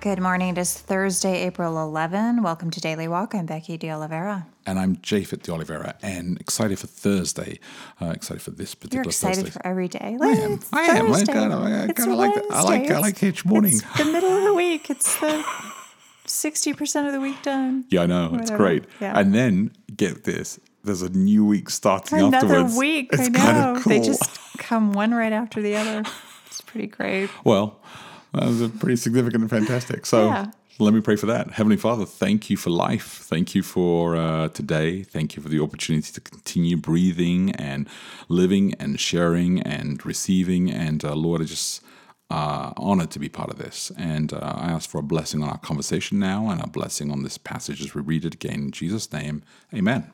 Good morning. It is Thursday, April 11. Welcome to Daily Walk. I'm Becky De Oliveira. And I'm Japhet De Oliveira, and excited for Thursday. Uh, excited for this particular You're excited Thursday. for every day. I am. I am. I kind of, I kind of like. that. I like. I like each morning. It's the middle of the week. It's the 60% of the week done. Yeah, I know. It's great. Yeah. And then get this. There's a new week starting Another afterwards. week. It's I kind know. of cool. They just come one right after the other. It's pretty great. Well, that was a pretty significant and fantastic. So Yeah. let me pray for that. Heavenly Father, thank you for life. Thank you for uh, today. Thank you for the opportunity to continue breathing and living and sharing and receiving. And uh, Lord, I just uh, honored to be part of this. And uh, I ask for a blessing on our conversation now and a blessing on this passage as we read it again. In Jesus' name, amen.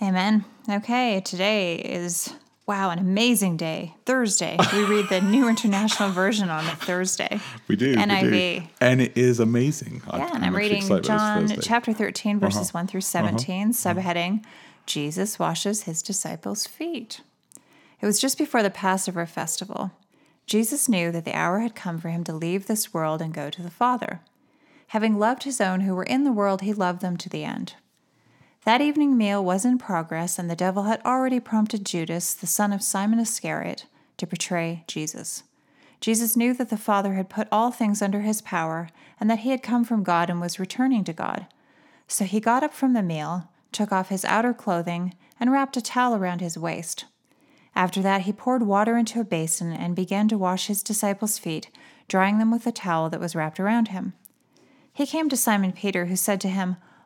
Amen. Okay, today is, wow, an amazing day. Thursday. We read the New International Version on a Thursday. We do. we do. NIV. And it is amazing. Yeah, and I'm reading John chapter 13, verses Uh-huh. 1 through 17, subheading Jesus washes his disciples' feet. It was just before the Passover festival. Jesus knew that the hour had come for him to leave this world and go to the Father. Having loved his own who were in the world, he loved them to the end. That evening meal was in progress, and the devil had already prompted Judas, the son of Simon Iscariot, to betray Jesus. Jesus knew that the Father had put all things under his power, and that he had come from God and was returning to God. So he got up from the meal, took off his outer clothing, and wrapped a towel around his waist. After that, he poured water into a basin and began to wash his disciples' feet, drying them with the towel that was wrapped around him. He came to Simon Peter, who said to him,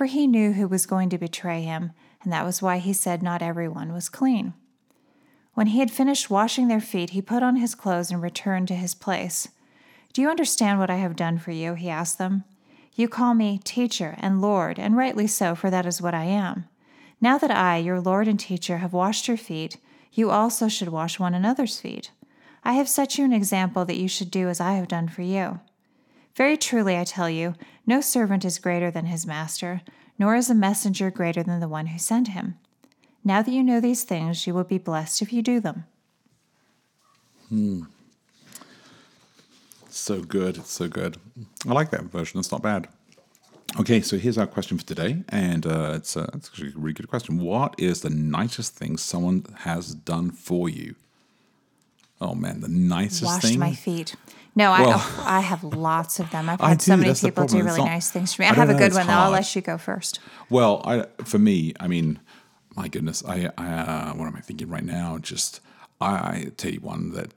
For he knew who was going to betray him, and that was why he said not everyone was clean. When he had finished washing their feet, he put on his clothes and returned to his place. Do you understand what I have done for you? He asked them. You call me teacher and Lord, and rightly so, for that is what I am. Now that I, your Lord and teacher, have washed your feet, you also should wash one another's feet. I have set you an example that you should do as I have done for you. Very truly, I tell you, no servant is greater than his master, nor is a messenger greater than the one who sent him. Now that you know these things, you will be blessed if you do them. Hmm. So good. It's so good. I like that version. It's not bad. Okay, so here's our question for today, and uh, it's, uh, it's actually a really good question. What is the nicest thing someone has done for you? Oh man, the nicest Washed thing. my feet. No, Well- I, I have lots of them. I've had so many people do really not- nice things for me. I I, have a good one, though. I'll let you go first. Well, I for me, I mean, my goodness, I, I uh, what am I thinking right now? Just I, I tell you one that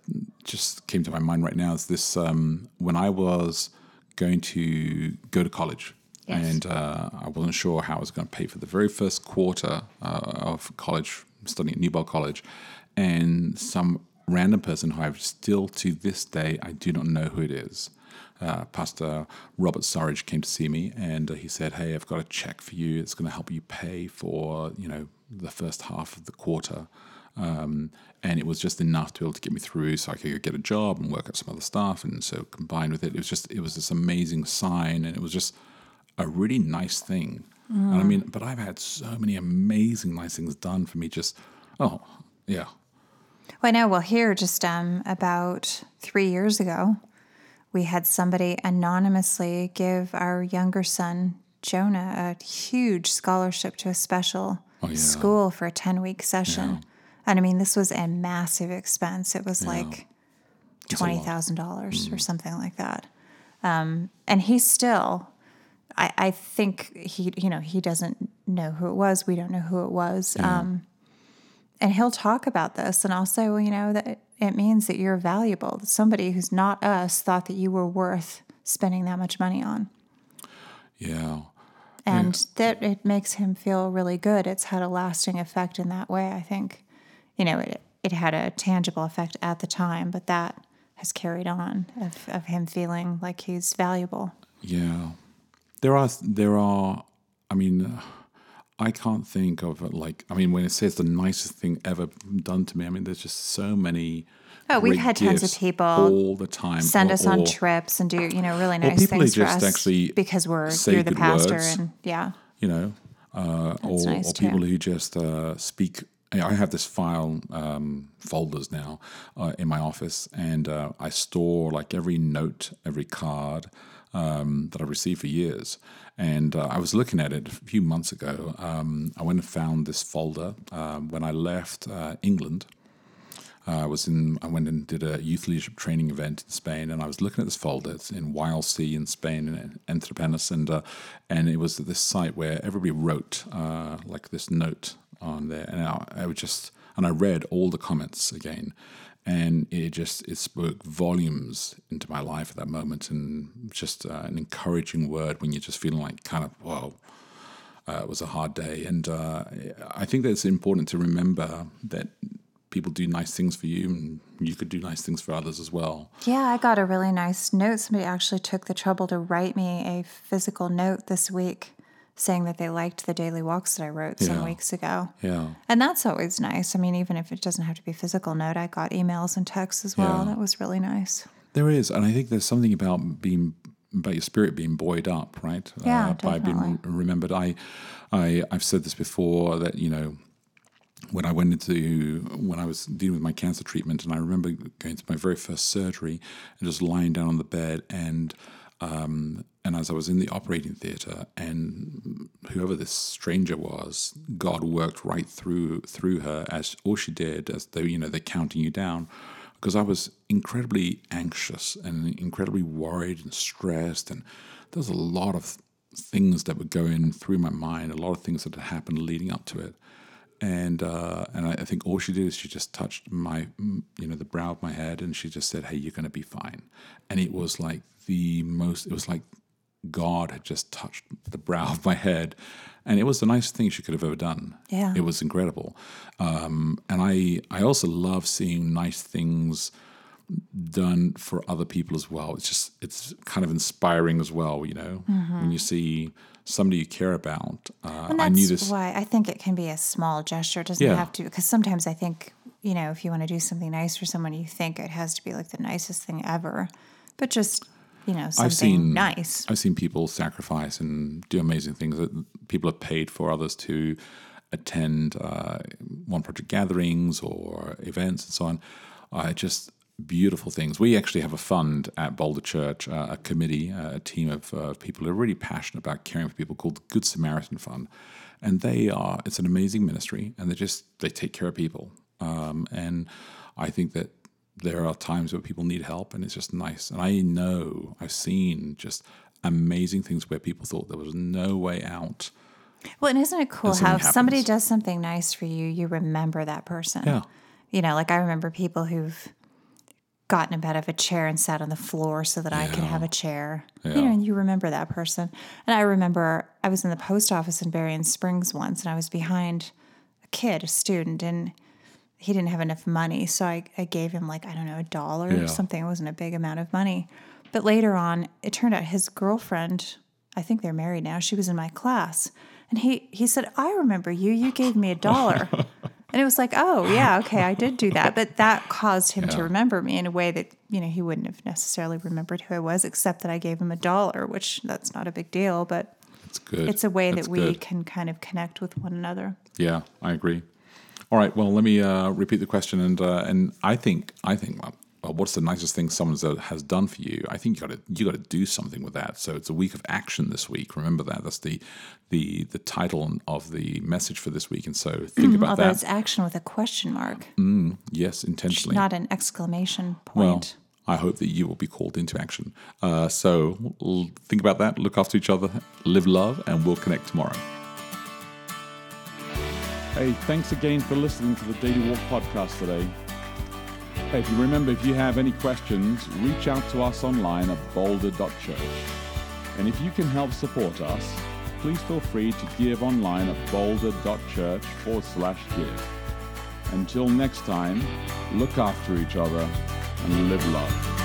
just came to my mind right now is this: um, when I was going to go to college, Yes. and uh, I wasn't sure how I was going to pay for the very first quarter uh, of college, studying at Newbold College, and some random person who I've still to this day I do not know who it is uh, Pastor Robert Surridge came to see me, and uh, he said, "Hey, I've got a check for you. It's going to help you pay for you know the first half of the quarter." Um, and it was just enough to be able to get me through, so I could get a job and work out some other stuff. And so combined with it, it was just it was this amazing sign, and it was just a really nice thing. And I mean, but I've had so many amazing nice things done for me. Just oh yeah, Well, I know. Well, here, just um, about three years ago, we had somebody anonymously give our younger son, Jonah, a huge scholarship to a special Oh, yeah. school for a 10 week session. And I mean, this was a massive expense. It was like a lot. $20,000 or something like that. Um, and he still I, I think he, you know, he doesn't know who it was. We don't know who it was. Um, and he'll talk about this and also, you know, that it means that you're valuable. That somebody who's not us thought that you were worth spending that much money on. Yeah. And that it makes him feel really good. It's had a lasting effect in that way, I think. You know, it, it had a tangible effect at the time, but that has carried on of, of him feeling like he's valuable. Yeah, there are there are. I mean, uh, I can't think of like. I mean, when it says the nicest thing ever done to me, I mean, there's just so many. Oh, we've had tons of people all the time. Send or- us on or- trips and do, you know, really nice things for us actually because we're you're the pastor words. and yeah. you know, uh, or, nice or people who just uh, speak. I have this file um, folders now uh, in my office, and uh, I store like every note, every card um, that I've received for years. And uh, I was looking at it a few months ago. Um, I went and found this folder um, when I left uh, England. Uh, I was in. I went and did a youth leadership training event in Spain, and I was looking at this folder. It's in YLC in Spain, in Entrepenas, and uh, and it was this site where everybody wrote like this note on there, and I, I just and I read all the comments again, and it just it spoke volumes into my life at that moment, and just uh, an encouraging word when you're just feeling like kind of whoa. Uh, it was a hard day, and uh, I think that it's important to remember that people do nice things for you, and you could do nice things for others as well. Yeah, I got a really nice note. Somebody actually took the trouble to write me a physical note this week saying that they liked the daily walks that I wrote some Yeah. weeks ago. Yeah, And that's always nice. I mean, even if it doesn't have to be a physical note, I got emails and texts as well. Yeah. That was really nice. there is, and I think there's something about being about your spirit being buoyed up, right? Yeah, uh, by being definitely. remembered. I, I, I've said this before that you know when I went into when I was dealing with my cancer treatment, and I remember going to my very first surgery and just lying down on the bed, and um, and as I was in the operating theater, and whoever this stranger was, God worked right through through her as all she did, as though you know they're counting you down, because I was incredibly anxious and incredibly worried and stressed, and there was a lot of things that were going through my mind, a lot of things that had happened leading up to it and uh, and I, I think all she did is she just touched my you know the brow of my head and she just said hey you're going to be fine. And it was like the most it was like God had just touched the brow of my head. And it was the nicest thing she could have ever done. Yeah. it was incredible. Um, and I I also love seeing nice things done for other people as well. It's just it's kind of inspiring as well you know? When you see somebody you care about uh. And I that's knew this why I think it can be a small gesture. It doesn't Yeah. have to, because sometimes I think, you know, if you want to do something nice for someone, you think it has to be like the nicest thing ever. But just, you know, something I've seen nice. I've seen people sacrifice and do amazing things. That people have paid for others to attend uh, one project gatherings or events and so on. I just beautiful things. We actually have a fund at Boulder Church, uh, a committee, uh, a team of uh, people who are really passionate about caring for people called the Good Samaritan Fund, and they are. It's an amazing ministry, and they just they take care of people. Um, and I think that there are times where people need help and it's just nice. And I know I've seen just amazing things where people thought there was no way out. Well, and isn't it cool how somebody does something nice for you, you remember that person? Yeah. You know, like I remember people who've gotten up out of a chair and sat on the floor so that I could have a chair. You know, and you remember that person. And I remember I was in the post office in Berrien Springs once and I was behind a kid, a student, and he didn't have enough money. So I, I gave him like, I don't know, a dollar Yeah. or something. It wasn't a big amount of money. But later on, it turned out his girlfriend, I think they're married now, she was in my class. And he, he said, I remember you. You gave me a dollar. and it was like, oh, yeah, okay, I did do that. But that caused him to remember me in a way that, you know, he wouldn't have necessarily remembered who I was, except that I gave him a dollar, which that's not a big deal. But It's good. it's a way That's that we good. can kind of connect with one another. Yeah, I agree. All right. Well, let me uh, repeat the question, and uh, and I think I think well, what's the nicest thing someone has- has done for you? I think you got to you got to do something with that. So it's a week of action this week. Remember that. That's the the the title of the message for this week. And so think about Although that. it's action with a question mark, Yes, intentionally. not an exclamation point. Well, point. I hope that you will be called into action. Uh, so l- think about that, look after each other, live love, and we'll connect tomorrow. Hey, thanks again for listening to the Daily Walk podcast today. Hey, if you remember, if you have any questions, reach out to us online at boulder.church. And if you can help support us, please feel free to give online at boulder.church forward slash give. Until next time, look after each other and live love.